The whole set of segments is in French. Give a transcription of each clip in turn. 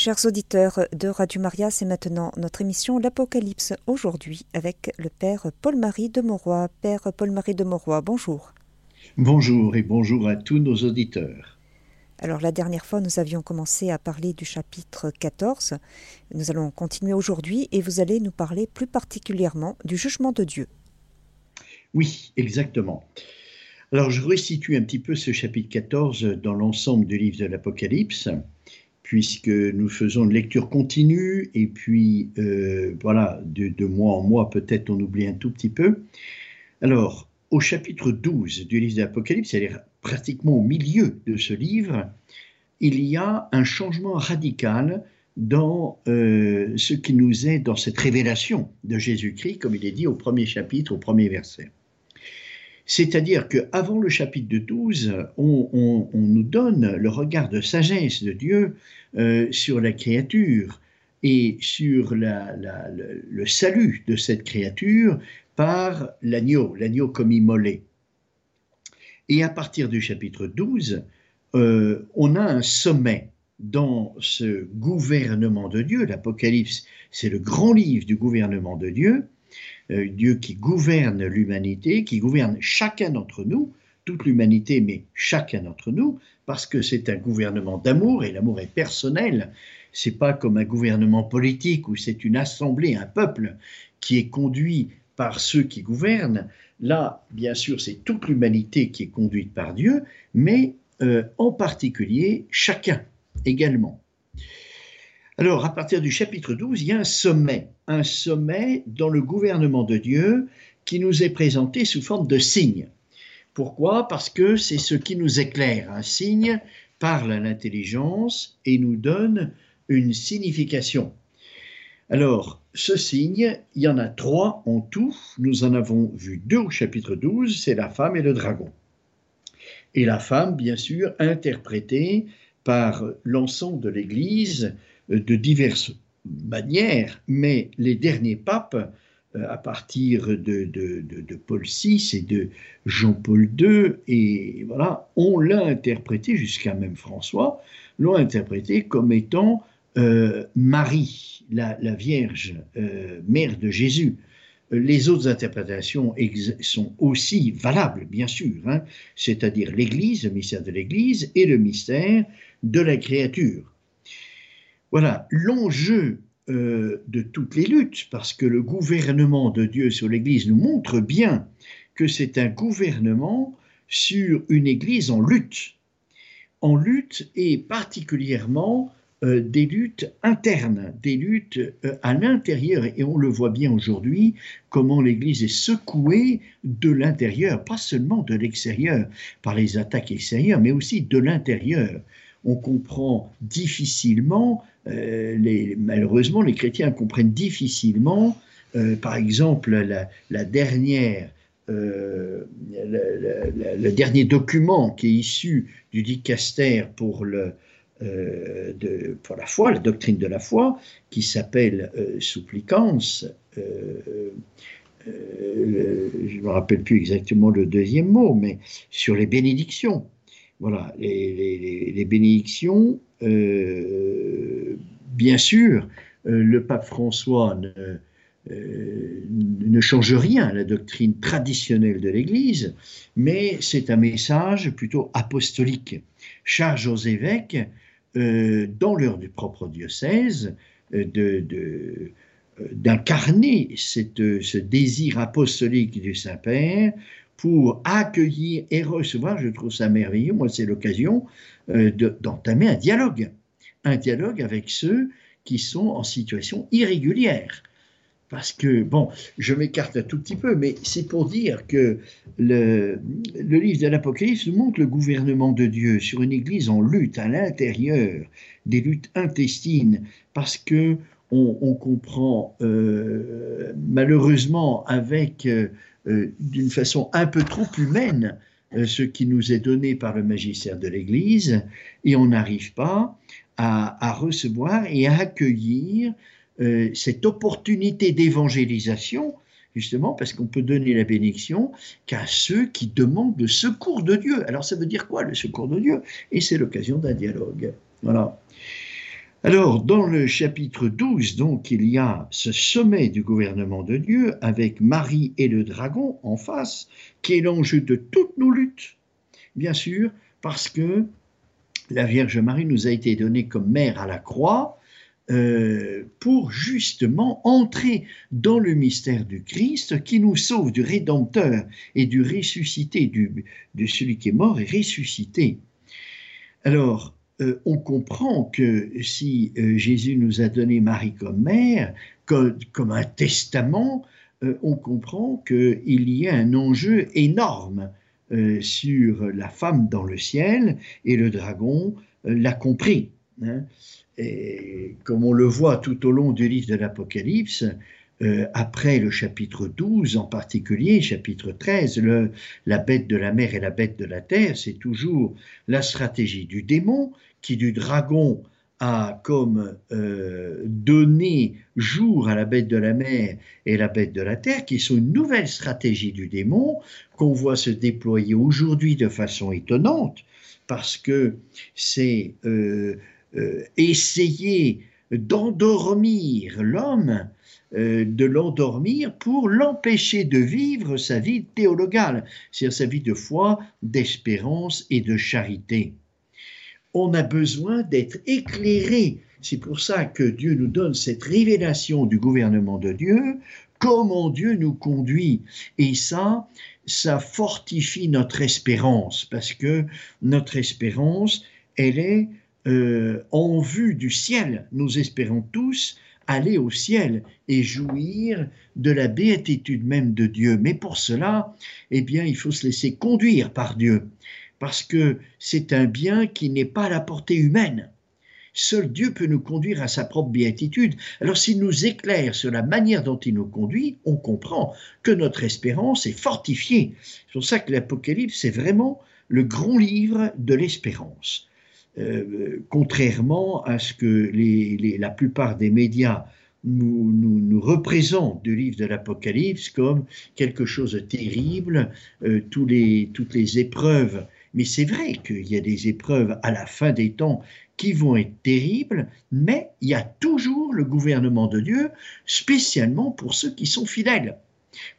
Chers auditeurs de Radio Maria, c'est maintenant notre émission L'Apocalypse aujourd'hui avec le Père Paul-Marie de Mauroy. Père Paul-Marie de Mauroy, bonjour. Bonjour et bonjour à tous nos auditeurs. Alors la dernière fois, nous avions commencé à parler du chapitre 14. Nous allons continuer aujourd'hui et vous allez nous parler plus particulièrement du jugement de Dieu. Oui, exactement. Alors je restitue un petit peu ce chapitre 14 dans l'ensemble du livre de l'Apocalypse puisque nous faisons une lecture continue et puis euh, voilà, de, mois en mois peut-être on oublie un tout petit peu. Alors, au chapitre 12 du livre de l'Apocalypse, c'est-à-dire pratiquement au milieu de ce livre, il y a un changement radical dans euh, ce qui nous est dans cette révélation de Jésus-Christ, comme il est dit au premier chapitre, au premier verset. C'est-à-dire qu'avant le chapitre 12, on, nous donne le regard de sagesse de Dieu euh, sur la créature et sur le, salut de cette créature par l'agneau, l'agneau comme immolé. Et à partir du chapitre 12, euh, on a un sommet dans ce gouvernement de Dieu. L'Apocalypse, c'est le grand livre du gouvernement de Dieu. Euh, Dieu qui gouverne l'humanité, qui gouverne chacun d'entre nous, toute l'humanité, mais chacun d'entre nous, parce que c'est un gouvernement d'amour et l'amour est personnel. C'est pas comme un gouvernement politique où c'est une assemblée, un peuple qui est conduit par ceux qui gouvernent. Là, bien sûr, c'est toute l'humanité qui est conduite par Dieu, mais euh, en particulier chacun également. Alors, à partir du chapitre 12, il y a un sommet, un sommet dans le gouvernement de Dieu qui nous est présenté sous forme de signe. Pourquoi? Parce que c'est ce qui nous éclaire. Un signe parle à l'intelligence et nous donne une signification. Alors, ce signe, il y en a trois en tout. Nous en avons vu deux au chapitre 12, c'est la femme et le dragon. Et la femme, bien sûr, interprétée par l'ensemble de l'Église de diverses manières, mais les derniers papes, euh, à partir de, de, Paul VI et de Jean-Paul II, et voilà, on l'a interprété, jusqu'à même François, l'ont interprété comme étant euh, Marie, la, Vierge, euh, mère de Jésus. Les autres interprétations sont aussi valables, bien sûr, hein, c'est-à-dire l'Église, le mystère de l'Église et le mystère de la créature. Voilà, l'enjeu euh, de toutes les luttes, parce que le gouvernement de Dieu sur l'Église nous montre bien que c'est un gouvernement sur une Église en lutte, en lutte et particulièrement euh, des luttes internes, des luttes euh, à l'intérieur, et on le voit bien aujourd'hui, comment l'Église est secouée de l'intérieur, pas seulement de l'extérieur, par les attaques extérieures, mais aussi de l'intérieur. On comprend difficilement euh, malheureusement, les chrétiens comprennent difficilement, euh, par exemple, la, dernière, euh, le dernier document qui est issu du dicaster pour, la foi, la doctrine de la foi, qui s'appelle Supplicans. je ne me rappelle plus exactement le deuxième mot, mais sur les bénédictions. Voilà, les, bénédictions, euh, bien sûr, euh, le pape François euh, ne, change rien à la doctrine traditionnelle de l'Église, mais c'est un message plutôt apostolique. Charge aux évêques, dans leur propre diocèse, d'incarner ce désir apostolique du Saint-Père pour accueillir et recevoir, je trouve ça merveilleux, moi c'est l'occasion euh, d'entamer un dialogue, un dialogue avec ceux qui sont en situation irrégulière. Parce que, bon, je m'écarte un tout petit peu, mais c'est pour dire que le, livre de l'Apocalypse nous montre le gouvernement de Dieu sur une église en lutte à l'intérieur, des luttes intestines, parce que on, comprend euh, malheureusement avec euh, euh, d'une façon un peu trop humaine ce qui nous est donné par le magistère de l'Église et on n'arrive pas à, recevoir et à accueillir euh, cette opportunité d'évangélisation, justement parce qu'on peut donner la bénédiction qu'à ceux qui demandent le secours de Dieu. Alors ça veut dire quoi le secours de Dieu? Et c'est l'occasion d'un dialogue. Voilà. Alors, dans le chapitre 12, donc, il y a ce sommet du gouvernement de Dieu avec Marie et le dragon en face, qui est l'enjeu de toutes nos luttes, bien sûr, parce que la Vierge Marie nous a été donnée comme mère à la croix euh, pour justement entrer dans le mystère du Christ qui nous sauve du Rédempteur et du ressuscité, du, de celui qui est mort et ressuscité. Alors, euh, on comprend que si euh, Jésus nous a donné Marie comme mère, comme, un testament, euh, on comprend qu'il y a un enjeu énorme sur la femme dans le ciel, et le dragon l'a compris. Hein. Et comme on le voit tout au long du livre de l'Apocalypse, euh, après le chapitre 12 en particulier, chapitre 13, le, la bête de la mer et la bête de la terre, c'est toujours la stratégie du démon qui du dragon a comme euh, donné jour à la bête de la mer et la bête de la terre, qui sont une nouvelle stratégie du démon qu'on voit se déployer aujourd'hui de façon étonnante, parce que c'est euh, essayer d'endormir l'homme de l'endormir pour l'empêcher de vivre sa vie théologale, c'est-à-dire sa vie de foi, d'espérance et de charité. On a besoin d'être éclairé. C'est pour ça que Dieu nous donne cette révélation du gouvernement de Dieu, comment Dieu nous conduit. Et ça, ça fortifie notre espérance, parce que notre espérance, elle est euh, en vue du ciel. Nous espérons tous aller au ciel et jouir de la béatitude même de Dieu. Mais pour cela, eh bien, il faut se laisser conduire par Dieu, parce que c'est un bien qui n'est pas à la portée humaine. Seul Dieu peut nous conduire à sa propre béatitude. Alors s'il nous éclaire sur la manière dont il nous conduit, on comprend que notre espérance est fortifiée. C'est pour ça que l'Apocalypse, c'est vraiment le grand livre de l'espérance. Euh, contrairement à ce que la plupart des médias nous, représentent du livre de l'Apocalypse comme quelque chose de terrible, euh, toutes les épreuves. Mais c'est vrai qu'il y a des épreuves à la fin des temps qui vont être terribles, mais il y a toujours le gouvernement de Dieu, spécialement pour ceux qui sont fidèles,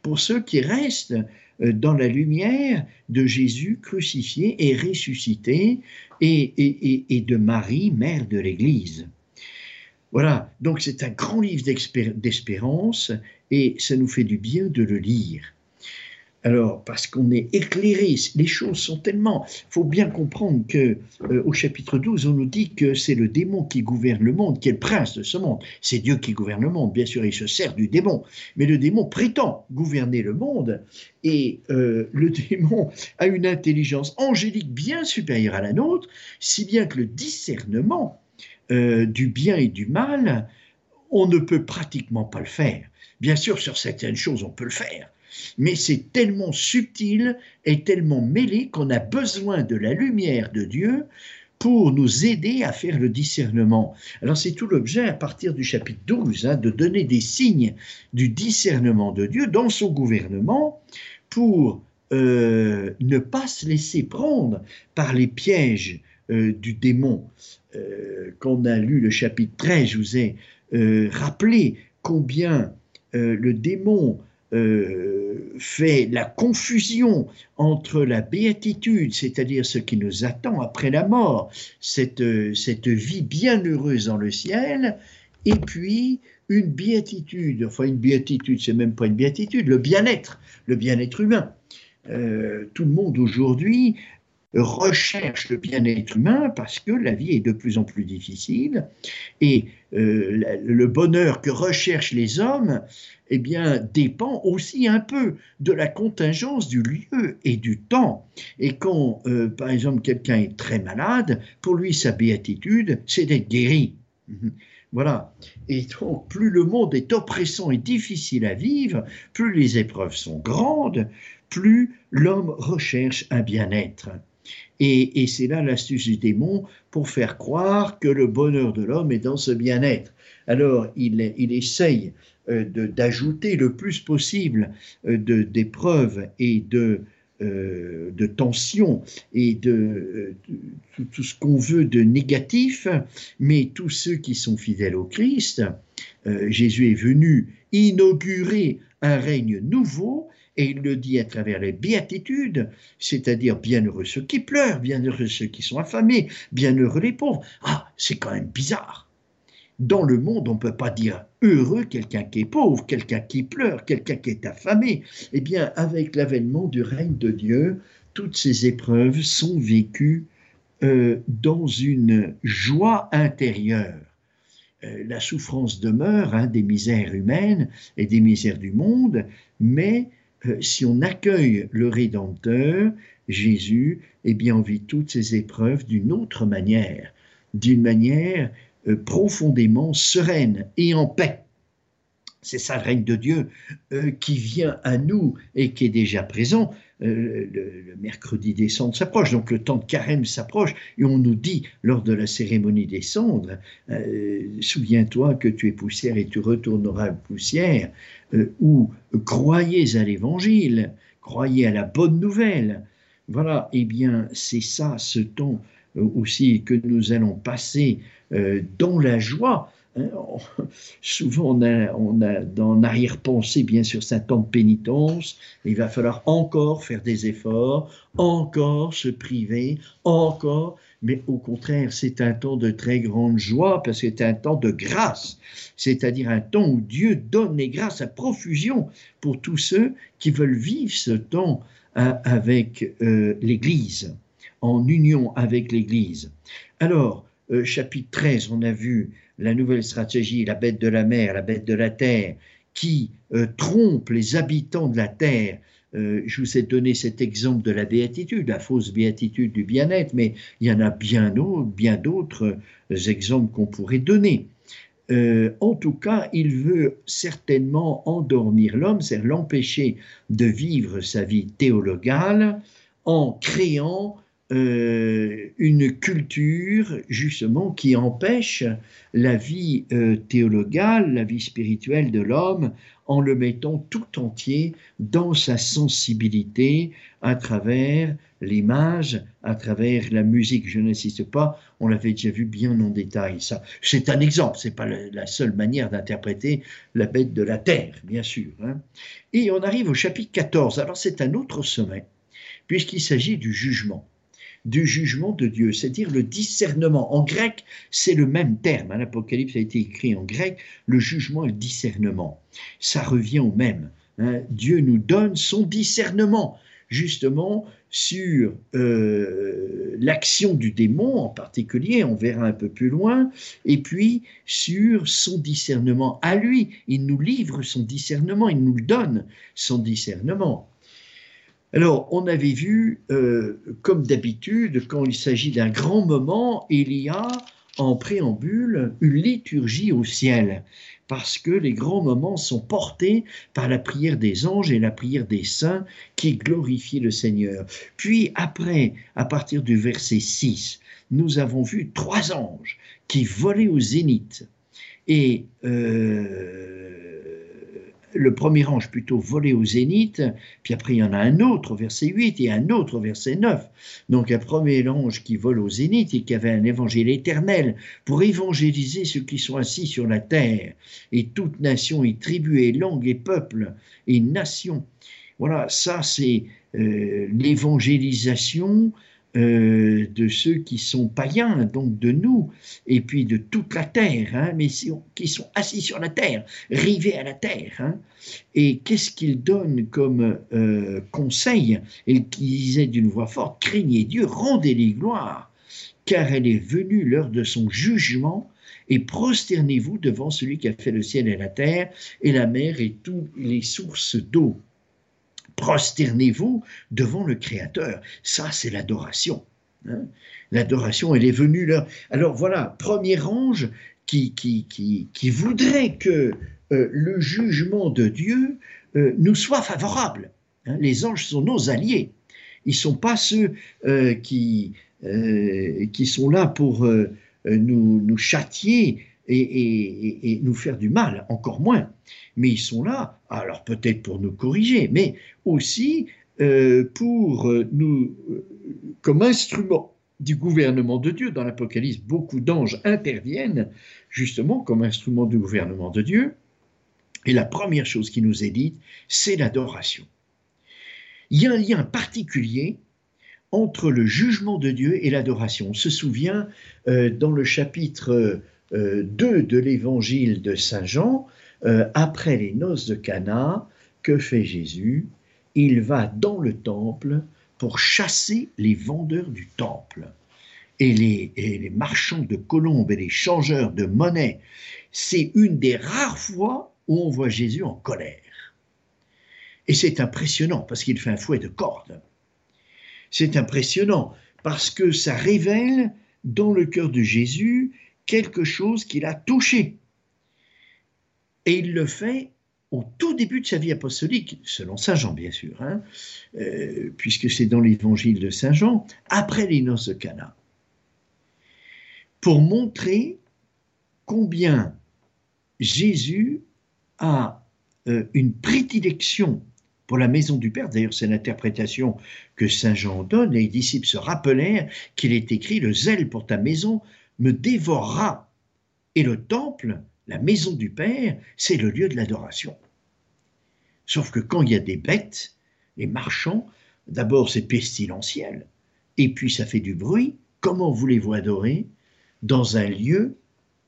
pour ceux qui restent euh, dans la lumière de Jésus crucifié et ressuscité et, de Marie, mère de l'Église. Voilà, donc c'est un grand livre d'espérance et ça nous fait du bien de le lire. Alors, parce qu'on est éclairé, les choses sont tellement... Il faut bien comprendre que euh, au chapitre 12, on nous dit que c'est le démon qui gouverne le monde, qui est le prince de ce monde. C'est Dieu qui gouverne le monde, bien sûr, il se sert du démon. Mais le démon prétend gouverner le monde, et euh, le démon a une intelligence angélique bien supérieure à la nôtre, si bien que le discernement euh, du bien et du mal, on ne peut pratiquement pas le faire. Bien sûr, sur certaines choses, on peut le faire mais c'est tellement subtil et tellement mêlé qu'on a besoin de la lumière de Dieu pour nous aider à faire le discernement. Alors c'est tout l'objet à partir du chapitre 12, hein, de donner des signes du discernement de Dieu dans son gouvernement pour euh, ne pas se laisser prendre par les pièges euh, du démon. Euh, quand on a lu le chapitre 13, je vous ai rappelé combien le démon euh, fait la confusion entre la béatitude, c'est-à-dire ce qui nous attend après la mort, cette, cette vie bienheureuse dans le ciel, et puis une béatitude, enfin une béatitude, c'est même pas une béatitude, le bien-être, le bien-être humain. Euh, tout le monde aujourd'hui recherche le bien-être humain parce que la vie est de plus en plus difficile et euh, le bonheur que recherchent les hommes eh bien, dépend aussi un peu de la contingence du lieu et du temps. Et quand, euh, par exemple, quelqu'un est très malade, pour lui, sa béatitude, c'est d'être guéri. Voilà. Et donc, plus le monde est oppressant et difficile à vivre, plus les épreuves sont grandes, plus l'homme recherche un bien-être. Et, c'est là l'astuce du démon pour faire croire que le bonheur de l'homme est dans ce bien-être. Alors il, essaye euh, d'ajouter le plus possible euh, d'épreuves et de euh, de tension et de, tout, ce qu'on veut de négatif, mais tous ceux qui sont fidèles au Christ, Jésus est venu inaugurer un règne nouveau et il le dit à travers les béatitudes, c'est-à-dire bienheureux ceux qui pleurent, bienheureux ceux qui sont affamés, bienheureux les pauvres. Ah, c'est quand même bizarre. Dans le monde, on ne peut pas dire heureux quelqu'un qui est pauvre, quelqu'un qui pleure, quelqu'un qui est affamé. Eh bien, avec l'avènement du règne de Dieu, toutes ces épreuves sont vécues euh, dans une joie intérieure. Euh, la souffrance demeure hein, des misères humaines et des misères du monde, mais si on accueille le Rédempteur, Jésus, eh bien vit toutes ces épreuves d'une autre manière, d'une manière euh, profondément sereine et en paix. C'est ça le règne de Dieu euh, qui vient à nous et qui est déjà présent. Euh, le, mercredi des cendres s'approche, donc le temps de carême s'approche, et on nous dit lors de la cérémonie des cendres, souviens-toi que tu es poussière et tu retourneras poussière, ou croyez à l'évangile, croyez à la bonne nouvelle. Voilà, eh bien c'est ça ce temps aussi que nous allons passer euh, dans la joie. Hein, souvent, on a, dans l'arrière-pensée, bien sûr, un temps de pénitence. Il va falloir encore faire des efforts, encore se priver, encore. Mais au contraire, c'est un temps de très grande joie parce que c'est un temps de grâce. C'est-à-dire un temps où Dieu donne les grâces à profusion pour tous ceux qui veulent vivre ce temps hein, avec euh, l'Église, en union avec l'Église. Alors, euh, chapitre 13, on a vu la nouvelle stratégie, la bête de la mer, la bête de la terre, qui euh, trompe les habitants de la terre. Euh, je vous ai donné cet exemple de la béatitude, la fausse béatitude du bien-être, mais il y en a bien d'autres, bien d'autres exemples qu'on pourrait donner. en tout cas, il veut certainement endormir l'homme, c'est l'empêcher de vivre sa vie théologale en créant euh, une culture justement qui empêche la vie euh, théologale, la vie spirituelle de l'homme en le mettant tout entier dans sa sensibilité à travers l'image, à travers la musique. Je n'insiste pas, on l'avait déjà vu bien en détail. Ça, c'est un exemple, c'est pas la, seule manière d'interpréter la bête de la terre, bien sûr. Hein. Et on arrive au chapitre 14. Alors c'est un autre sommet, puisqu'il s'agit du jugement du jugement de Dieu, c'est-à-dire le discernement. En grec, c'est le même terme. Hein. L'Apocalypse a été écrit en grec, le jugement et le discernement. Ça revient au même. Hein. Dieu nous donne son discernement, justement, sur euh, l'action du démon en particulier, on verra un peu plus loin, et puis sur son discernement à lui. Il nous livre son discernement, il nous donne, son discernement. Alors, on avait vu, euh, comme d'habitude, quand il s'agit d'un grand moment, il y a en préambule une liturgie au ciel, parce que les grands moments sont portés par la prière des anges et la prière des saints qui glorifient le Seigneur. Puis après, à partir du verset 6, nous avons vu trois anges qui volaient au zénith. Et euh, le premier ange plutôt volé au zénith, puis après il y en a un autre au verset 8 et un autre au verset 9. Donc un premier ange qui vole au zénith et qui avait un évangile éternel pour évangéliser ceux qui sont assis sur la terre, et toute nation et tribu et langue et peuple et nation. Voilà, ça c'est euh, l'évangélisation euh, de ceux qui sont païens, donc de nous, et puis de toute la terre, hein, mais qui sont assis sur la terre, rivés à la terre. Hein. Et qu'est-ce qu'ils donnent comme euh, conseil? Et qui disaient d'une voix forte, craignez Dieu, rendez-lui gloire, car elle est venue l'heure de son jugement, et prosternez-vous devant celui qui a fait le ciel et la terre, et la mer et toutes les sources d'eau prosternez-vous devant le Créateur. Ça, c'est l'adoration. Hein. L'adoration, elle est venue là. Alors voilà, premier ange qui, qui, qui, voudrait que euh, le jugement de Dieu euh, nous soit favorable. Hein. Les anges sont nos alliés. Ils ne sont pas ceux euh, qui, qui sont là pour nous, nous châtier et, nous faire du mal, encore moins. Mais ils sont là, alors peut-être pour nous corriger, mais aussi euh, pour nous, comme instrument du gouvernement de Dieu. Dans l'Apocalypse, beaucoup d'anges interviennent justement comme instrument du gouvernement de Dieu. Et la première chose qui nous est dite, c'est l'adoration. Il y a un lien particulier entre le jugement de Dieu et l'adoration. On se souvient euh, dans le chapitre 2 euh, de l'évangile de Saint Jean, euh, après les noces de Cana, que fait Jésus? Il va dans le temple pour chasser les vendeurs du temple. Et les, marchands de colombes et les changeurs de monnaie. C'est une des rares fois où on voit Jésus en colère. Et c'est impressionnant parce qu'il fait un fouet de corde. C'est impressionnant parce que ça révèle dans le cœur de Jésus quelque chose qu'il a touché. Et il le fait au tout début de sa vie apostolique, selon Saint Jean bien sûr, hein, euh, puisque c'est dans l'évangile de Saint Jean, après les noces de Cana, pour montrer combien Jésus a euh, une prédilection pour la maison du Père. D'ailleurs, c'est l'interprétation que Saint Jean donne. Les disciples se rappelèrent qu'il est écrit Le zèle pour ta maison me dévorera. Et le temple, la maison du Père, c'est le lieu de l'adoration. Sauf que quand il y a des bêtes, les marchands, d'abord c'est pestilentiel, et puis ça fait du bruit. Comment voulez-vous adorer dans un lieu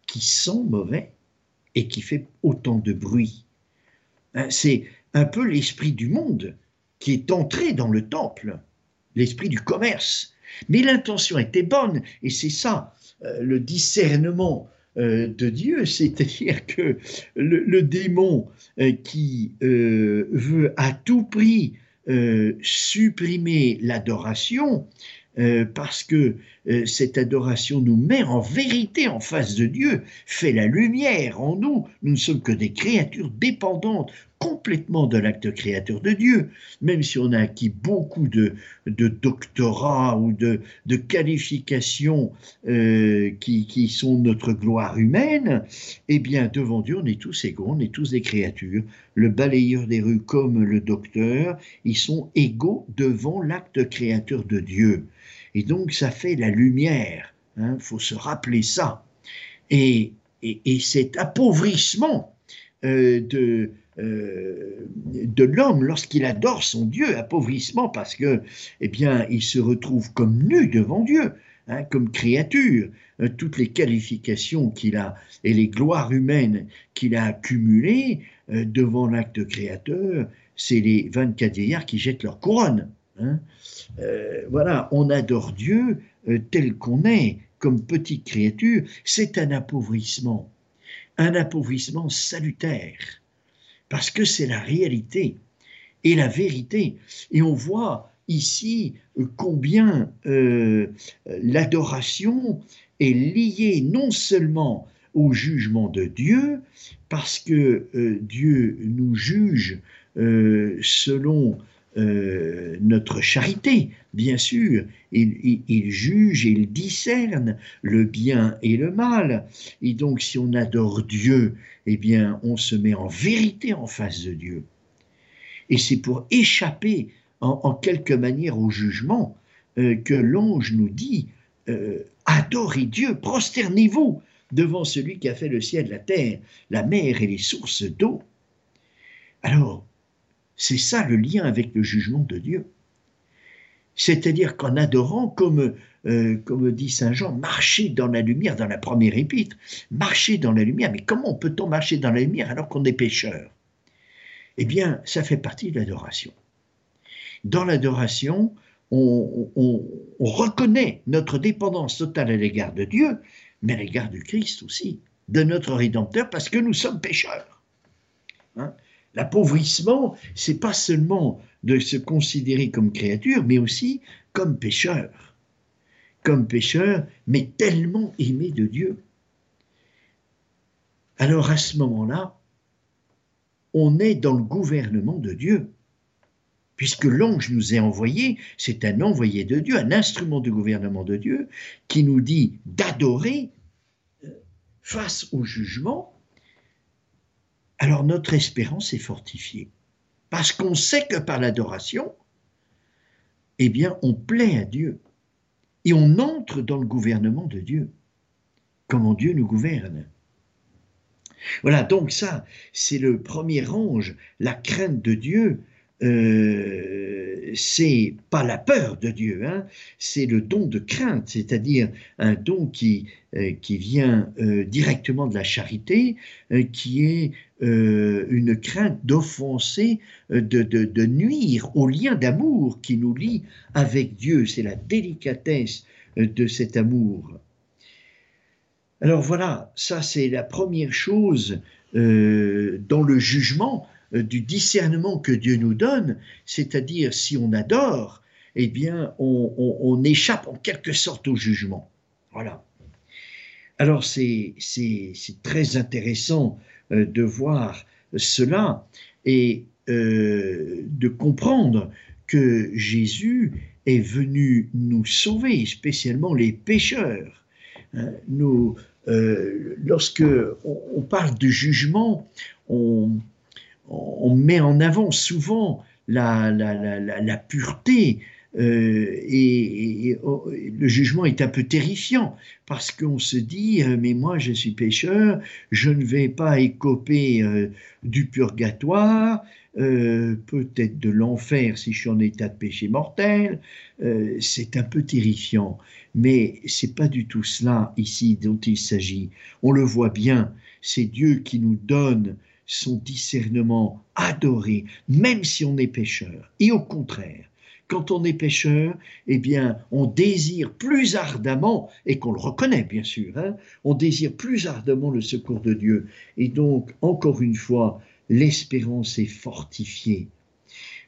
qui sent mauvais et qui fait autant de bruit? Hein, c'est un peu l'esprit du monde qui est entré dans le temple, l'esprit du commerce. Mais l'intention était bonne, et c'est ça le discernement euh, de Dieu, c'est-à-dire que le, démon euh, qui veut à tout prix supprimer l'adoration, euh, parce que euh, cette adoration nous met en vérité en face de Dieu, fait la lumière en nous. Nous ne sommes que des créatures dépendantes complètement de l'acte créateur de Dieu, même si on a acquis beaucoup de, doctorats ou de, de qualifications euh, qui, qui, sont notre gloire humaine, eh bien devant Dieu on est tous égaux, on est tous des créatures. Le balayeur des rues comme le docteur, ils sont égaux devant l'acte créateur de Dieu. Et donc ça fait la lumière. Il hein, faut se rappeler ça. Et, et, cet appauvrissement euh, de, euh, de l'homme lorsqu'il adore son Dieu, appauvrissement parce que, eh bien, il se retrouve comme nu devant Dieu, hein, comme créature. Euh, toutes les qualifications qu'il a et les gloires humaines qu'il a accumulées devant l'acte créateur, c'est les 24 vieillards qui jettent leur couronne. Hein. Euh, voilà, on adore Dieu euh, tel qu'on est, comme petite créature, c'est un appauvrissement, un appauvrissement salutaire, parce que c'est la réalité et la vérité. Et on voit ici euh, combien l'adoration est liée non seulement au jugement de Dieu, parce que Dieu nous juge selon euh, notre charité, bien sûr. Il, juge et il discerne le bien et le mal. Et donc, si on adore Dieu, eh bien, on se met en vérité en face de Dieu. Et c'est pour échapper en, quelque manière au jugement euh, que l'ange nous dit euh, adorez Dieu, prosternez-vous devant celui qui a fait le ciel, la terre, la mer et les sources d'eau. Alors, c'est ça le lien avec le jugement de Dieu. C'est-à-dire qu'en adorant, comme, euh, comme dit Saint Jean, marcher dans la lumière, dans la première épître, marcher dans la lumière, mais comment peut-on marcher dans la lumière alors qu'on est pécheur? Eh bien, ça fait partie de l'adoration. Dans l'adoration, on, on, reconnaît notre dépendance totale à l'égard de Dieu, mais à l'égard du Christ aussi, de notre Rédempteur, parce que nous sommes pécheurs. Hein? L'appauvrissement, c'est pas seulement de se considérer comme créature, mais aussi comme pécheur. Comme pécheur, mais tellement aimé de Dieu. Alors à ce moment-là, on est dans le gouvernement de Dieu. Puisque l'ange nous est envoyé, c'est un envoyé de Dieu, un instrument du gouvernement de Dieu, qui nous dit d'adorer face au jugement alors notre espérance est fortifiée. Parce qu'on sait que par l'adoration, eh bien, on plaît à Dieu et on entre dans le gouvernement de Dieu. Comment Dieu nous gouverne. Voilà, donc ça, c'est le premier ange, la crainte de Dieu, euh, c'est pas la peur de Dieu, hein, c'est le don de crainte, c'est-à-dire un don qui, euh, qui vient euh, directement de la charité, qui est une crainte d'offenser, de, de, de, nuire au lien d'amour qui nous lie avec Dieu. C'est la délicatesse de cet amour. Alors voilà, ça c'est la première chose dans le jugement du discernement que Dieu nous donne, c'est-à-dire si on adore, eh bien, on, échappe en quelque sorte au jugement. Voilà. Alors c'est très intéressant euh, de voir cela et euh, de comprendre que Jésus est venu nous sauver, spécialement les pécheurs. Hein, nous, lorsque on, parle de jugement, on, on met en avant souvent la, pureté euh, et, oh, le jugement est un peu terrifiant parce qu'on se dit euh, mais moi je suis pécheur, je ne vais pas écoper euh, du purgatoire, peut-être de l'enfer si je suis en état de péché mortel. c'est un peu terrifiant, mais c'est pas du tout cela ici dont il s'agit. On le voit bien, c'est Dieu qui nous donne son discernement adoré, même si on est pécheur. Et au contraire, quand on est pécheur, eh bien, on désire plus ardemment, et qu'on le reconnaît bien sûr, hein, on désire plus ardemment le secours de Dieu. Et donc, encore une fois, l'espérance est fortifiée.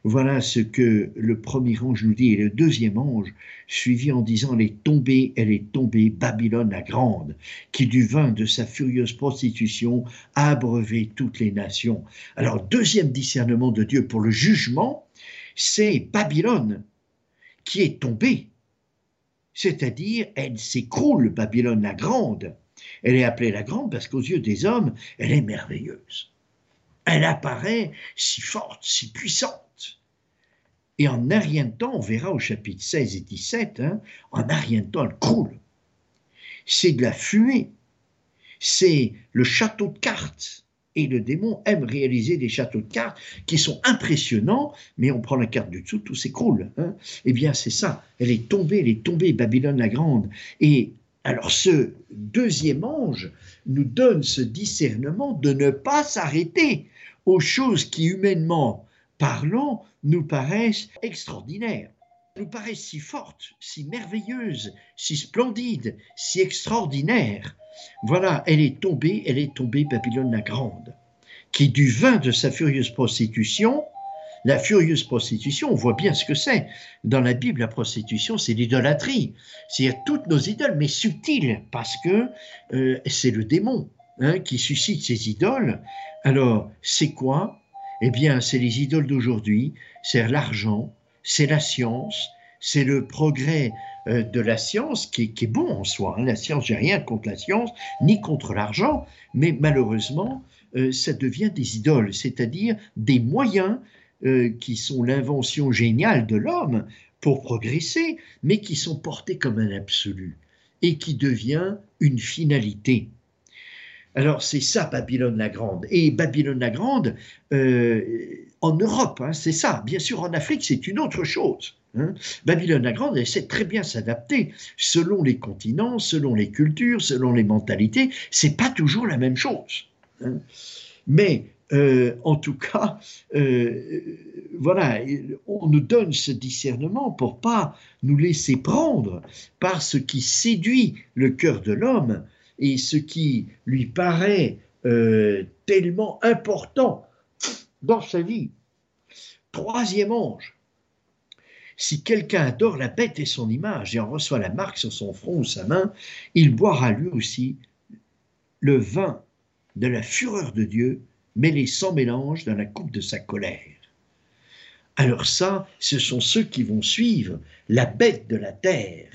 Voilà ce que le premier ange nous dit, et le deuxième ange suivi en disant Elle est tombée, elle est tombée, Babylone la grande, qui du vin de sa furieuse prostitution a abreuvé toutes les nations. Alors, deuxième discernement de Dieu pour le jugement, c'est Babylone qui est tombée. C'est-à-dire, elle s'écroule, Babylone la grande. Elle est appelée la grande parce qu'aux yeux des hommes, elle est merveilleuse. Elle apparaît si forte, si puissante. Et en un rien de temps, on verra au chapitre 16 et 17, hein, en un rien de temps, elle croule. C'est de la fumée. C'est le château de cartes. Et le démon aime réaliser des châteaux de cartes qui sont impressionnants, mais on prend la carte du dessous, tout s'écroule. Hein. Eh bien, c'est ça. Elle est tombée, elle est tombée, Babylone la Grande. Et alors, ce deuxième ange nous donne ce discernement de ne pas s'arrêter aux choses qui, humainement parlant, nous paraissent extraordinaires, nous paraissent si fortes, si merveilleuses, si splendides, si extraordinaires. Voilà, elle est tombée, elle est tombée, Babylone la Grande, qui du vin de sa furieuse prostitution, la furieuse prostitution, on voit bien ce que c'est. Dans la Bible, la prostitution, c'est l'idolâtrie. C'est-à-dire toutes nos idoles, mais subtiles, parce que euh, c'est le démon hein, qui suscite ces idoles. Alors, c'est quoi? Eh bien, c'est les idoles d'aujourd'hui, c'est l'argent, c'est la science, c'est le progrès euh, de la science qui, est bon en soi. Hein. La science, j'ai rien contre la science, ni contre l'argent, mais malheureusement, euh, ça devient des idoles, c'est-à-dire des moyens euh, qui sont l'invention géniale de l'homme pour progresser, mais qui sont portés comme un absolu et qui devient une finalité. Alors c'est ça Babylone la Grande. Et Babylone la Grande, euh, en Europe, hein, c'est ça. Bien sûr, en Afrique, c'est une autre chose. Hein. Babylone la Grande, elle sait très bien s'adapter selon les continents, selon les cultures, selon les mentalités. C'est pas toujours la même chose. Hein. Mais euh, en tout cas, euh, voilà, on nous donne ce discernement pour pas nous laisser prendre par ce qui séduit le cœur de l'homme et ce qui lui paraît euh, tellement important dans sa vie. Troisième ange, si quelqu'un adore la bête et son image et en reçoit la marque sur son front ou sa main, il boira lui aussi le vin de la fureur de Dieu, mêlé sans mélange dans la coupe de sa colère. Alors ça, ce sont ceux qui vont suivre la bête de la terre.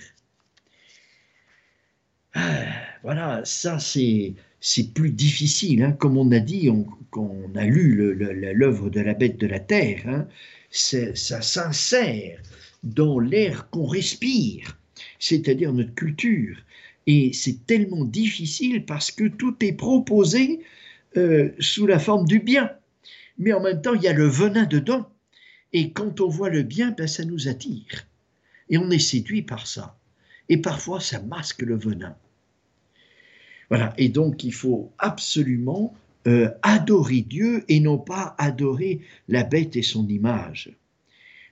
Ah, voilà, ça c'est c'est plus difficile. Hein. Comme on a dit, on, on a lu l'œuvre de la bête de la terre, hein, ça s'insère dans l'air qu'on respire, c'est-à-dire notre culture. Et c'est tellement difficile parce que tout est proposé euh, sous la forme du bien. Mais en même temps, il y a le venin dedans. Et quand on voit le bien, ben, ça nous attire. Et on est séduit par ça. Et parfois, ça masque le venin. Voilà. Et donc, il faut absolument euh, adorer Dieu et non pas adorer la bête et son image.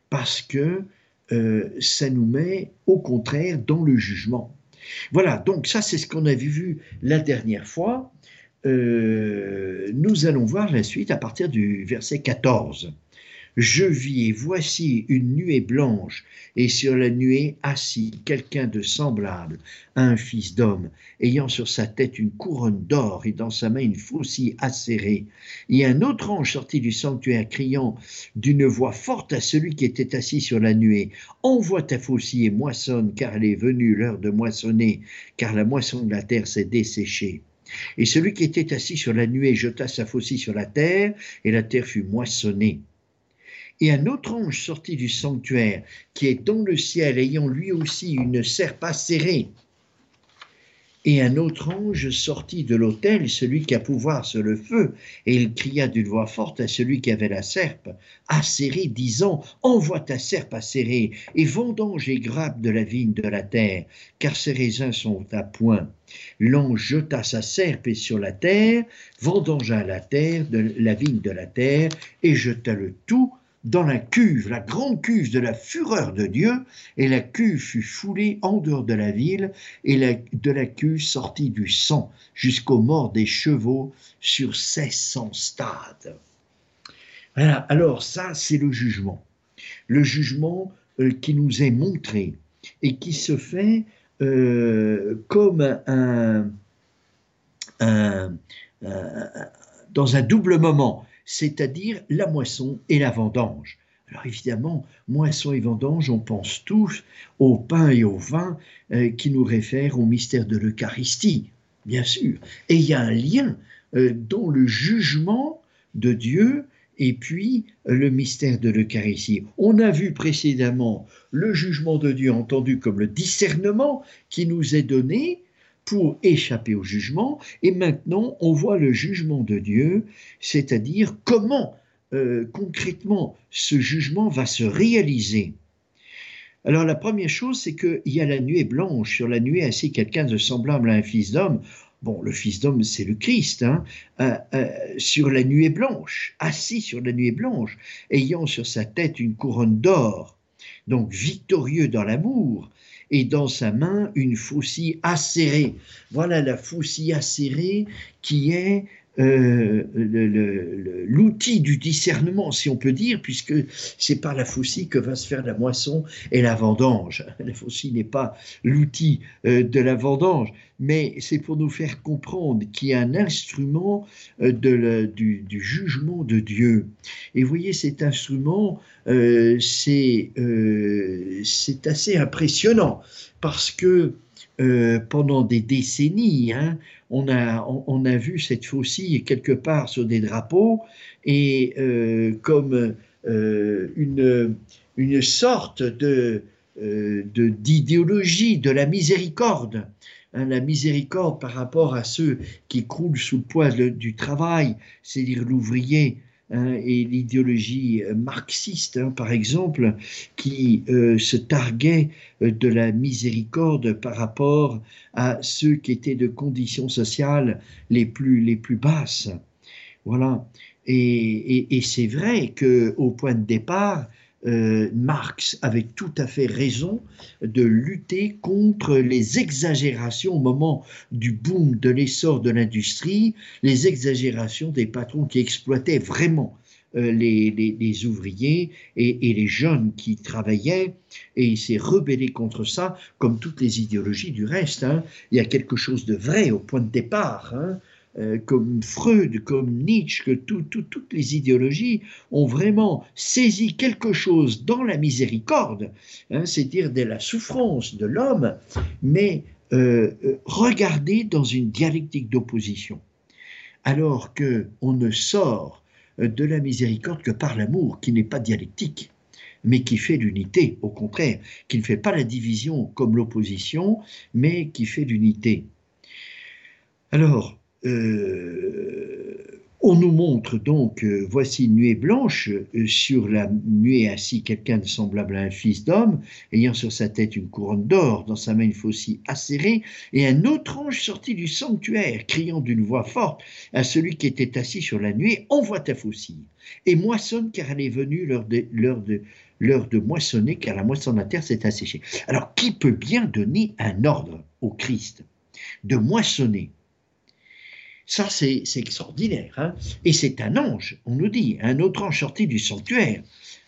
Parce que euh, ça nous met au contraire dans le jugement. Voilà, donc ça c'est ce qu'on avait vu la dernière fois. Euh, nous allons voir la suite à partir du verset 14. Je vis et voici une nuée blanche, et sur la nuée assis quelqu'un de semblable à un fils d'homme, ayant sur sa tête une couronne d'or et dans sa main une faucille acérée. Et un autre ange sortit du sanctuaire, criant d'une voix forte à celui qui était assis sur la nuée, Envoie ta faucille et moissonne, car elle est venue l'heure de moissonner, car la moisson de la terre s'est desséchée. Et celui qui était assis sur la nuée jeta sa faucille sur la terre, et la terre fut moissonnée. Et un autre ange sortit du sanctuaire, qui est dans le ciel, ayant lui aussi une serpe acérée. Et un autre ange sortit de l'autel, celui qui a pouvoir sur le feu, et il cria d'une voix forte à celui qui avait la serpe, acérée, disant, Envoie ta serpe acérée, et vendange et grappe de la vigne de la terre, car ses raisins sont à point. L'ange jeta sa serpe sur la terre, vendangea la terre, de la vigne de la terre, et jeta le tout dans la cuve, la grande cuve de la fureur de Dieu, et la cuve fut foulée en dehors de la ville, et de la cuve sortit du sang jusqu'aux morts des chevaux sur 1600 stades. Voilà, alors ça, c'est le jugement. Le jugement euh, qui nous est montré et qui se fait euh, comme un, dans un double moment c'est-à-dire la moisson et la vendange. Alors évidemment, moisson et vendange, on pense tous au pain et au vin euh, qui nous réfèrent au mystère de l'Eucharistie, bien sûr. Et il y a un lien euh, dans le jugement de Dieu et puis euh, le mystère de l'Eucharistie. On a vu précédemment le jugement de Dieu entendu comme le discernement qui nous est donné pour échapper au jugement. Et maintenant, on voit le jugement de Dieu, c'est-à-dire comment euh, concrètement ce jugement va se réaliser. Alors la première chose, c'est qu'il y a la nuée blanche. Sur la nuée, ainsi quelqu'un de semblable à un fils d'homme. Bon, le fils d'homme, c'est le Christ, hein, euh, euh, sur la nuée blanche, assis sur la nuée blanche, ayant sur sa tête une couronne d'or, donc victorieux dans l'amour, et dans sa main une faucille acérée. Voilà la faucille acérée qui est euh, l'outil du discernement, si on peut dire, puisque c'est par la faucille que va se faire la moisson et la vendange. La faucille n'est pas l'outil euh, de la vendange, mais c'est pour nous faire comprendre qu'il y a un instrument euh, du, jugement de Dieu. Et vous voyez, cet instrument, c'est assez impressionnant, parce que pendant des décennies, hein, on a, on, a vu cette faucille quelque part sur des drapeaux et euh, comme euh, une, une sorte de, euh, d'idéologie de, la miséricorde. Hein, la miséricorde par rapport à ceux qui croulent sous le poids du travail, c'est-à-dire l'ouvrier, Hein, et l'idéologie euh, marxiste, hein, par exemple, qui euh, se targuait euh, de la miséricorde par rapport à ceux qui étaient de conditions sociales les plus, les plus basses. Voilà. Et, et c'est vrai qu'au point de départ, euh, Marx avait tout à fait raison de lutter contre les exagérations au moment du boom de l'essor de l'industrie, les exagérations des patrons qui exploitaient vraiment euh, les, ouvriers et, les jeunes qui travaillaient, et il s'est rebellé contre ça, comme toutes les idéologies du reste. Hein. Il y a quelque chose de vrai au point de départ. Hein. Euh, comme Freud, comme Nietzsche, que toutes les idéologies ont vraiment saisi quelque chose dans la miséricorde, hein, c'est-à-dire de la souffrance de l'homme, mais euh, euh, regardé dans une dialectique d'opposition. Alors que on ne sort de la miséricorde que par l'amour, qui n'est pas dialectique. mais qui fait l'unité, au contraire, qui ne fait pas la division comme l'opposition, mais qui fait l'unité. Alors, euh, on nous montre donc, euh, voici une nuée blanche, euh, sur la nuée assis quelqu'un semblable à un fils d'homme, ayant sur sa tête une couronne d'or, dans sa main une faucille acérée, et un autre ange sorti du sanctuaire, criant d'une voix forte à celui qui était assis sur la nuée, envoie ta faucille, et moissonne, car elle est venue l'heure de, l'heure de, l'heure de moissonner, car la moisson de la terre s'est asséchée. Alors, qui peut bien donner un ordre au Christ de moissonner ça, c'est extraordinaire. Hein. Et c'est un ange, on nous dit, un autre ange sorti du sanctuaire.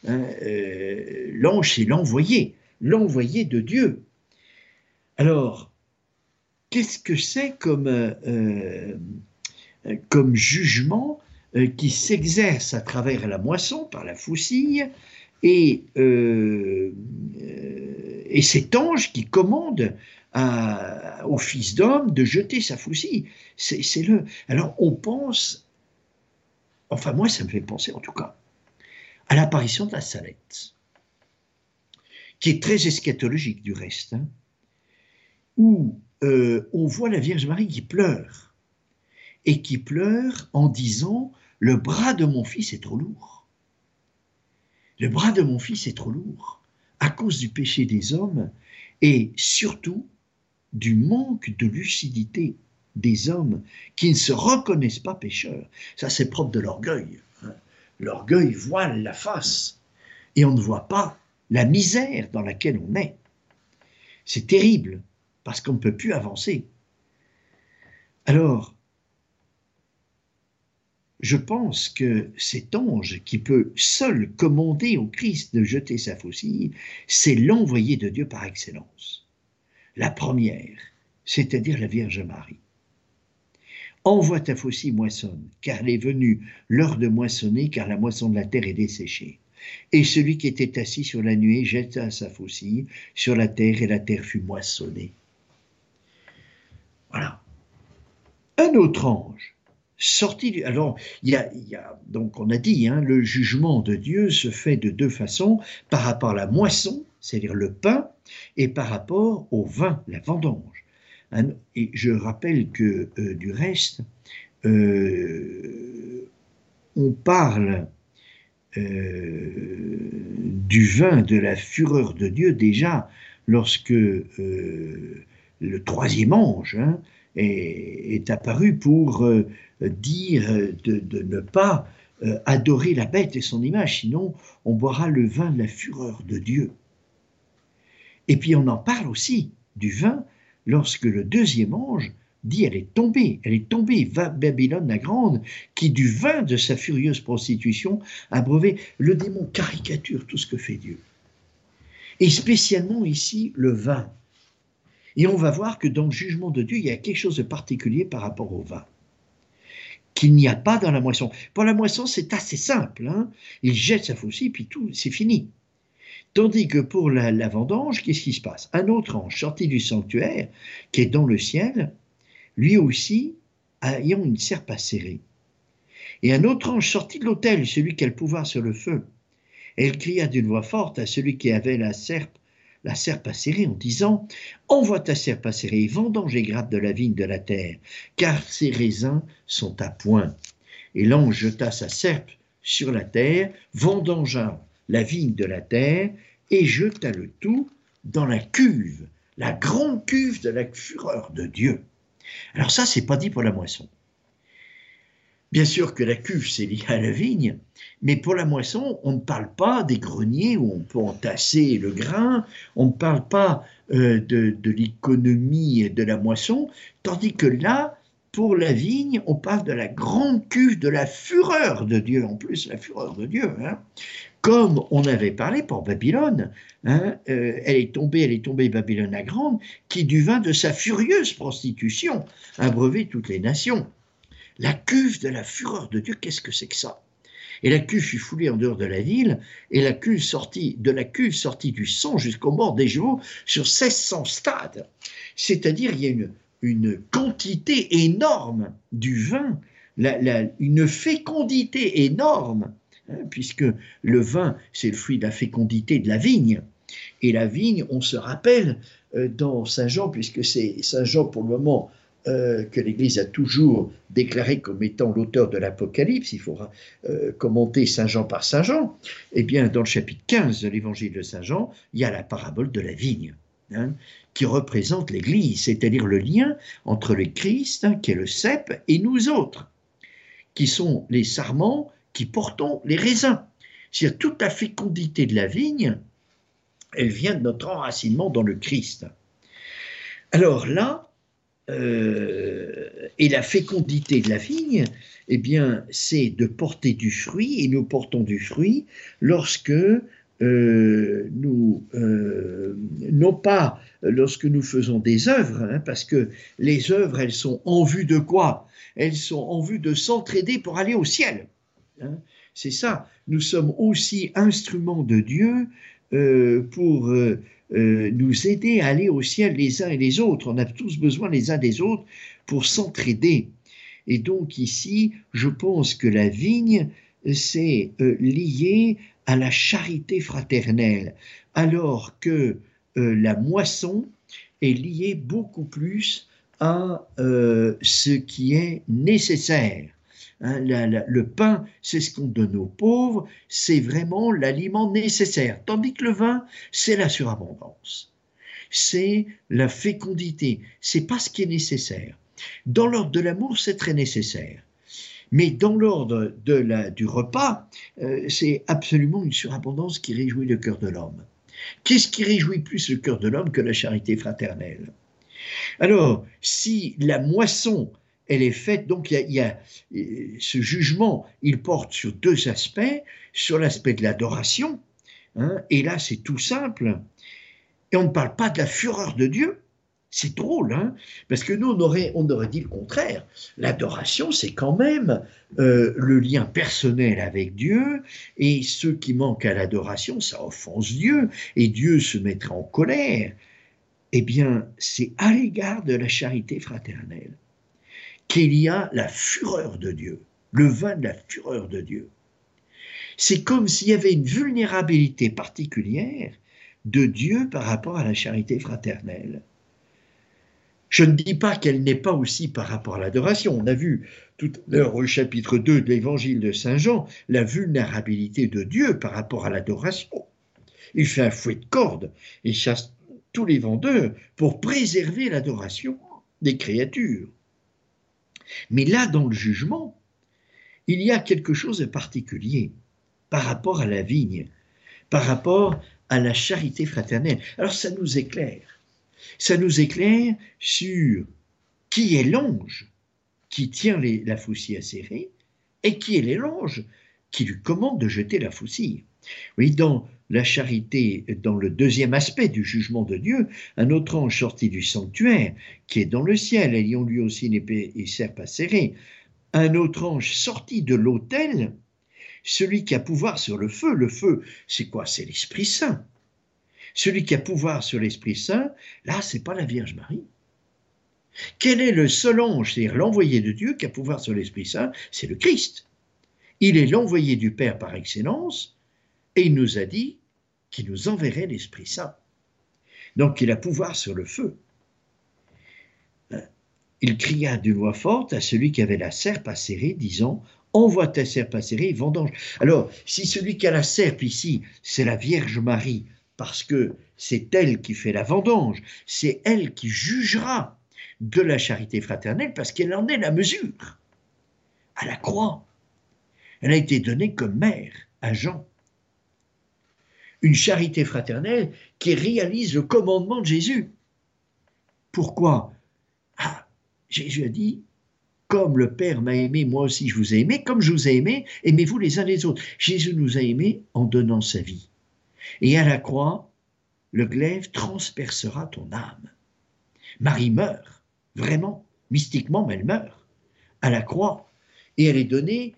Hein, euh, l'ange, c'est l'envoyé, l'envoyé de Dieu. Alors, qu'est-ce que c'est comme, euh, euh, jugement qui s'exerce à travers la moisson, par la faucille, et, et cet ange qui commande au fils d'homme de jeter sa faucille. C'est le. Alors on pense, enfin moi ça me fait penser en tout cas, à l'apparition de la salette, qui est très eschatologique du reste, hein, où euh, on voit la Vierge Marie qui pleure, et qui pleure en disant Le bras de mon fils est trop lourd. Le bras de mon fils est trop lourd à cause du péché des hommes et surtout du manque de lucidité des hommes qui ne se reconnaissent pas pécheurs. Ça, c'est propre de l'orgueil. Hein. L'orgueil voile la face et on ne voit pas la misère dans laquelle on est. C'est terrible parce qu'on ne peut plus avancer. Alors, je pense que cet ange qui peut seul commander au Christ de jeter sa faucille, c'est l'envoyé de Dieu par excellence la première, c'est-à-dire la Vierge Marie. Envoie ta faucille moissonne, car elle est venue l'heure de moissonner, car la moisson de la terre est desséchée. Et celui qui était assis sur la nuée jeta sa faucille sur la terre, et la terre fut moissonnée. Voilà. Un autre ange, sorti. Alors, il y a, donc on a dit, hein, le jugement de Dieu se fait de deux façons, par rapport à la moisson, c'est-à-dire le pain, et par rapport au vin, la vendange. Et je rappelle que euh, du reste, euh, on parle euh, du vin de la fureur de Dieu déjà lorsque le troisième ange hein, est, apparu pour dire de, ne pas adorer la bête et son image, sinon on boira le vin de la fureur de Dieu. Et puis on en parle aussi du vin lorsque le deuxième ange dit elle est tombée, elle est tombée, va Babylone la grande, qui du vin de sa furieuse prostitution a brevé. Le démon caricature tout ce que fait Dieu. Et spécialement ici, le vin. Et on va voir que dans le jugement de Dieu, il y a quelque chose de particulier par rapport au vin qu'il n'y a pas dans la moisson. Pour la moisson, c'est assez simple. Hein. il jette sa faucille, puis tout, c'est fini. Tandis que pour la, vendange, qu'est-ce qui se passe? Un autre ange sorti du sanctuaire, qui est dans le ciel, lui aussi ayant une serpe acérée. Et un autre ange sorti de l'autel, celui qui a le pouvoir sur le feu. Il cria d'une voix forte à celui qui avait la serpe, la serpe acérée, en disant Envoie ta serpe acérée, vendange et grappe de la vigne de la terre, car ses raisins sont à point. Et l'ange jeta sa serpe sur la terre, vendangea la vigne de la terre et jeta le tout dans la cuve, la grande cuve de la fureur de Dieu. Alors ça, c'est pas dit pour la moisson. Bien sûr que la cuve, c'est lié à la vigne, mais pour la moisson, on ne parle pas des greniers où on peut entasser le grain, on ne parle pas euh, de, de l'économie de la moisson, tandis que là, pour la vigne, on parle de la grande cuve de la fureur de Dieu, en plus la fureur de Dieu. Hein comme on avait parlé pour Babylone. Hein, euh, elle est tombée, elle est tombée, Babylone la grande, qui du vin de sa furieuse prostitution a brevé toutes les nations. La cuve de la fureur de Dieu, qu'est-ce que c'est que ça? Et la cuve fut foulée en dehors de la ville, et la cuve sortit, de la cuve sortit du sang jusqu'au bord des chevaux sur 1600 stades. C'est-à-dire, il y a une, une quantité énorme du vin, une fécondité énorme hein, puisque le vin, c'est le fruit de la fécondité de la vigne. Et la vigne, on se rappelle euh, dans Saint Jean, puisque c'est Saint Jean pour le moment euh, que l'Église a toujours déclaré comme étant l'auteur de l'Apocalypse, il faudra euh, commenter Saint Jean par Saint Jean, eh bien dans le chapitre 15 de l'Évangile de Saint Jean, il y a la parabole de la vigne. Hein, qui représente l'Église, c'est-à-dire le lien entre le Christ, hein, qui est le cep, et nous autres, qui sont les sarments qui portons les raisins. C'est-à-dire toute la fécondité de la vigne, elle vient de notre enracinement dans le Christ. Alors là, euh, et la fécondité de la vigne, eh bien, c'est de porter du fruit, et nous portons du fruit lorsque nous, euh, non pas lorsque nous faisons des œuvres, hein, parce que les œuvres, elles sont en vue de quoi? Elles sont en vue de s'entraider pour aller au ciel. Hein. C'est ça, nous sommes aussi instruments de Dieu euh, pour nous aider à aller au ciel les uns et les autres. On a tous besoin les uns des autres pour s'entraider. Et donc ici, je pense que la vigne, c'est lié à la charité fraternelle, alors que euh, la moisson est liée beaucoup plus à euh, ce qui est nécessaire. Hein, le pain, c'est ce qu'on donne aux pauvres, c'est vraiment l'aliment nécessaire, tandis que le vin, c'est la surabondance, c'est la fécondité, c'est pas ce qui est nécessaire. Dans l'ordre de l'amour, c'est très nécessaire. Mais dans l'ordre du repas, euh, c'est absolument une surabondance qui réjouit le cœur de l'homme. Qu'est-ce qui réjouit plus le cœur de l'homme que la charité fraternelle? Alors, si la moisson, elle est faite, donc il y, a, euh, ce jugement, il porte sur deux aspects, sur l'aspect de l'adoration, hein, et là c'est tout simple, et on ne parle pas de la fureur de Dieu, c'est drôle, hein parce que nous, on aurait, on aurait dit le contraire. L'adoration, c'est quand même euh, le lien personnel avec Dieu, et ceux qui manquent à l'adoration, ça offense Dieu, et Dieu se mettra en colère. Eh bien, c'est à l'égard de la charité fraternelle qu'il y a la fureur de Dieu, le vin de la fureur de Dieu. C'est comme s'il y avait une vulnérabilité particulière de Dieu par rapport à la charité fraternelle. Je ne dis pas qu'elle n'est pas aussi par rapport à l'adoration. On a vu tout à l'heure au chapitre 2 de l'évangile de Saint Jean la vulnérabilité de Dieu par rapport à l'adoration. Il fait un fouet de corde et chasse tous les vendeurs pour préserver l'adoration des créatures. Mais là, dans le jugement, il y a quelque chose de particulier par rapport à la vigne, par rapport à la charité fraternelle. Alors ça nous éclaire ça nous éclaire sur qui est l'ange qui tient la faucille acérée et qui est l'ange qui lui commande de jeter la faucille. Oui, dans la charité, dans le deuxième aspect du jugement de Dieu, un autre ange sorti du sanctuaire, qui est dans le ciel, ayant lui aussi une épée et serpe acérée, un autre ange sorti de l'autel, celui qui a pouvoir sur le feu. Le feu, c'est quoi? C'est l'Esprit Saint. Celui qui a pouvoir sur l'Esprit Saint, là, c'est pas la Vierge Marie. Quel est le seul ange, c'est-à-dire l'envoyé de Dieu qui a pouvoir sur l'Esprit Saint C'est le Christ. Il est l'envoyé du Père par excellence, et il nous a dit qu'il nous enverrait l'Esprit Saint. Donc il a pouvoir sur le feu. Il cria d'une voix forte à celui qui avait la serpe acérée, disant Envoie ta serpe acérée, vendange. Alors, si celui qui a la serpe ici, c'est la Vierge Marie, parce que c'est elle qui fait la vendange, c'est elle qui jugera de la charité fraternelle, parce qu'elle en est la mesure. À la croix, elle a été donnée comme mère à Jean. Une charité fraternelle qui réalise le commandement de Jésus. Pourquoi? Ah, Jésus a dit, comme le Père m'a aimé, moi aussi je vous ai aimé, comme je vous ai aimé, aimez-vous les uns les autres. Jésus nous a aimés en donnant sa vie. Et à la croix, le glaive transpercera ton âme. Marie meurt, vraiment, mystiquement, mais elle meurt à la croix. Et elle est donnée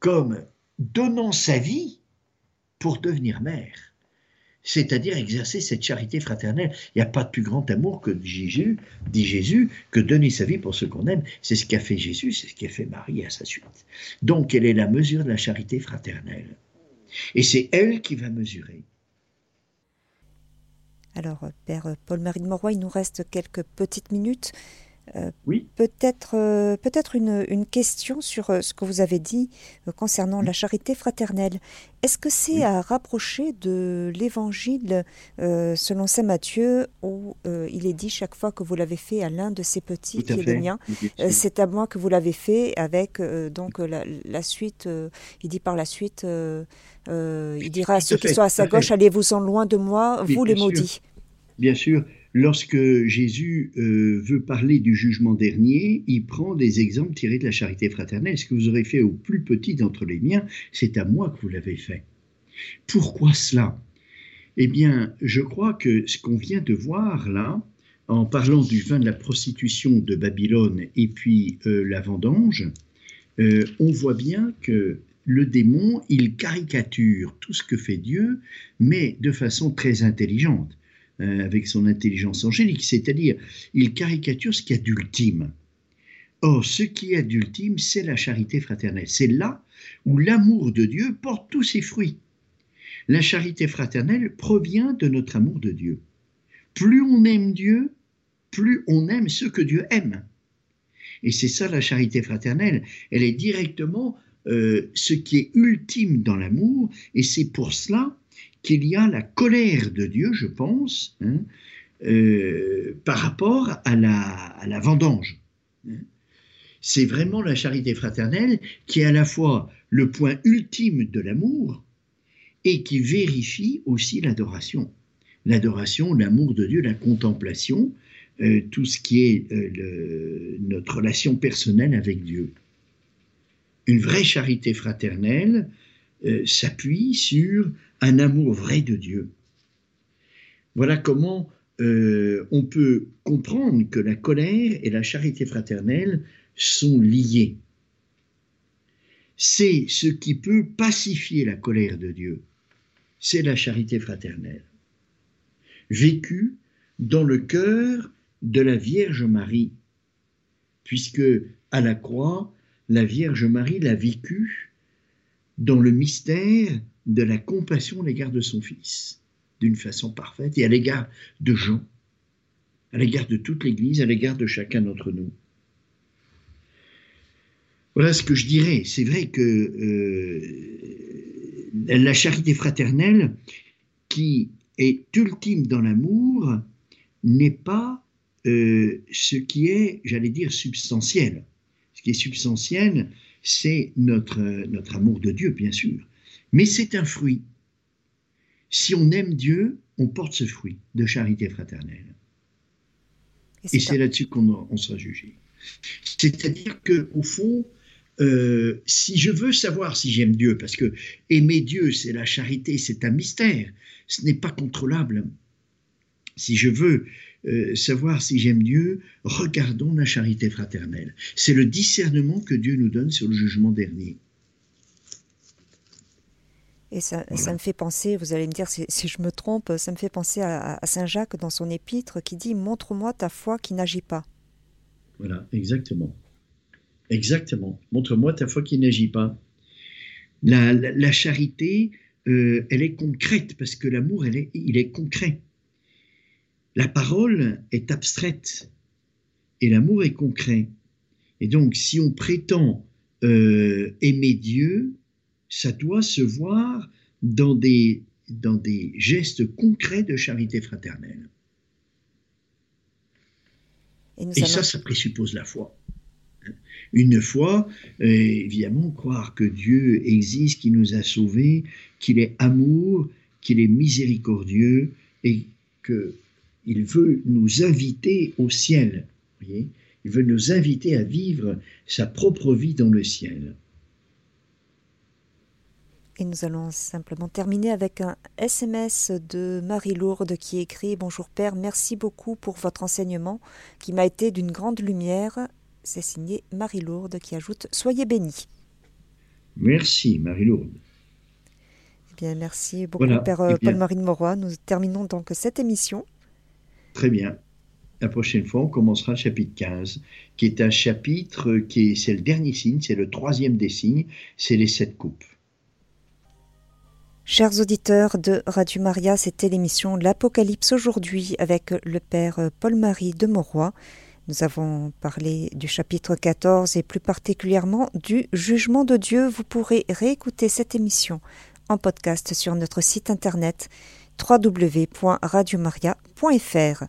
comme donnant sa vie pour devenir mère, c'est-à-dire exercer cette charité fraternelle. Il n'y a pas de plus grand amour que Jésus, dit Jésus, que donner sa vie pour ceux qu'on aime. C'est ce qu'a fait Jésus, c'est ce qu'a fait Marie à sa suite. Donc, elle est la mesure de la charité fraternelle. Et c'est elle qui va mesurer. Alors, Père Paul-Marie de Moroy, il nous reste quelques petites minutes. Euh, oui. Peut-être euh, peut-être une, une, question sur euh, ce que vous avez dit concernant la charité fraternelle. Est-ce que c'est à rapprocher de l'évangile selon saint Matthieu où il est dit chaque fois que vous l'avez fait à l'un de ses petits qui est le mien, c'est à moi que vous l'avez fait avec donc la, la suite. il dit par la suite, il dira à ceux qui sont à sa gauche, allez-vous-en loin de moi, vous les maudits. Bien sûr, lorsque Jésus euh, veut parler du jugement dernier, il prend des exemples tirés de la charité fraternelle. Ce que vous aurez fait au plus petit d'entre les miens, c'est à moi que vous l'avez fait. Pourquoi cela? Eh bien, je crois que ce qu'on vient de voir là, en parlant du vin de la prostitution de Babylone et puis euh, la vendange, euh, on voit bien que le démon, il caricature tout ce que fait Dieu, mais de façon très intelligente. Euh, avec son intelligence angélique, c'est-à-dire il caricature ce qu'il y a d'ultime. Or, ce qui est d'ultime, c'est la charité fraternelle. C'est là où l'amour de Dieu porte tous ses fruits. La charité fraternelle provient de notre amour de Dieu. Plus on aime Dieu, plus on aime ce que Dieu aime. Et c'est ça la charité fraternelle. Elle est directement euh, ce qui est ultime dans l'amour, et c'est pour cela qu'il y a la colère de Dieu, je pense, hein, euh, par rapport à la, vendange. C'est vraiment la charité fraternelle qui est à la fois le point ultime de l'amour et qui vérifie aussi l'adoration. L'adoration, l'amour de Dieu, la contemplation, euh, tout ce qui est euh, notre relation personnelle avec Dieu. Une vraie charité fraternelle s'appuie sur un amour vrai de Dieu. Voilà comment euh, on peut comprendre que la colère et la charité fraternelle sont liées. C'est ce qui peut pacifier la colère de Dieu. C'est la charité fraternelle, vécue dans le cœur de la Vierge Marie, puisque à la croix, la Vierge Marie l'a vécue dans le mystère de la compassion à l'égard de son Fils, d'une façon parfaite, et à l'égard de Jean, à l'égard de toute l'Église, à l'égard de chacun d'entre nous. Voilà ce que je dirais. C'est vrai que euh, la charité fraternelle, qui est ultime dans l'amour, n'est pas euh, ce qui est, j'allais dire, substantiel. Ce qui est substantiel, c'est notre, notre amour de Dieu, bien sûr. Mais c'est un fruit. Si on aime Dieu, on porte ce fruit de charité fraternelle. Et c'est là-dessus qu'on sera jugé. C'est-à-dire que au fond, euh, si je veux savoir si j'aime Dieu, parce que aimer Dieu, c'est la charité, c'est un mystère, ce n'est pas contrôlable. Si je veux euh, savoir si j'aime Dieu, regardons la charité fraternelle. C'est le discernement que Dieu nous donne sur le jugement dernier. Et ça, me fait penser, vous allez me dire si, je me trompe, ça me fait penser à, Saint Jacques dans son épître qui dit Montre-moi ta foi qui n'agit pas. Voilà, exactement. Exactement. Montre-moi ta foi qui n'agit pas. La, charité, euh, elle est concrète parce que l'amour, est, il est concret. La parole est abstraite et l'amour est concret. Et donc, si on prétend euh, aimer Dieu, ça doit se voir dans des, dans des gestes concrets de charité fraternelle. Et, ça, ça présuppose la foi. Une foi, euh, évidemment, croire que Dieu existe, qu'il nous a sauvés, qu'il est amour, qu'il est miséricordieux et qu'il veut nous inviter au ciel. Voyez? Il veut nous inviter à vivre sa propre vie dans le ciel. Et nous allons simplement terminer avec un SMS de Marie-Lourde qui écrit Bonjour Père, merci beaucoup pour votre enseignement qui m'a été d'une grande lumière. C'est signé Marie-Lourde qui ajoute Soyez bénis. Merci Marie-Lourde. Eh bien, merci beaucoup Père eh Paul-Marie de Moroy. Nous terminons donc cette émission. Très bien. La prochaine fois, on commencera le chapitre 15, qui est un chapitre qui est, c'est le dernier signe, c'est le troisième des signes, c'est les sept coupes. Chers auditeurs de Radio Maria, c'était l'émission L'Apocalypse aujourd'hui avec le Père Paul-Marie de Mauroy. Nous avons parlé du chapitre 14 et plus particulièrement du jugement de Dieu. Vous pourrez réécouter cette émission en podcast sur notre site internet www.radiomaria.fr.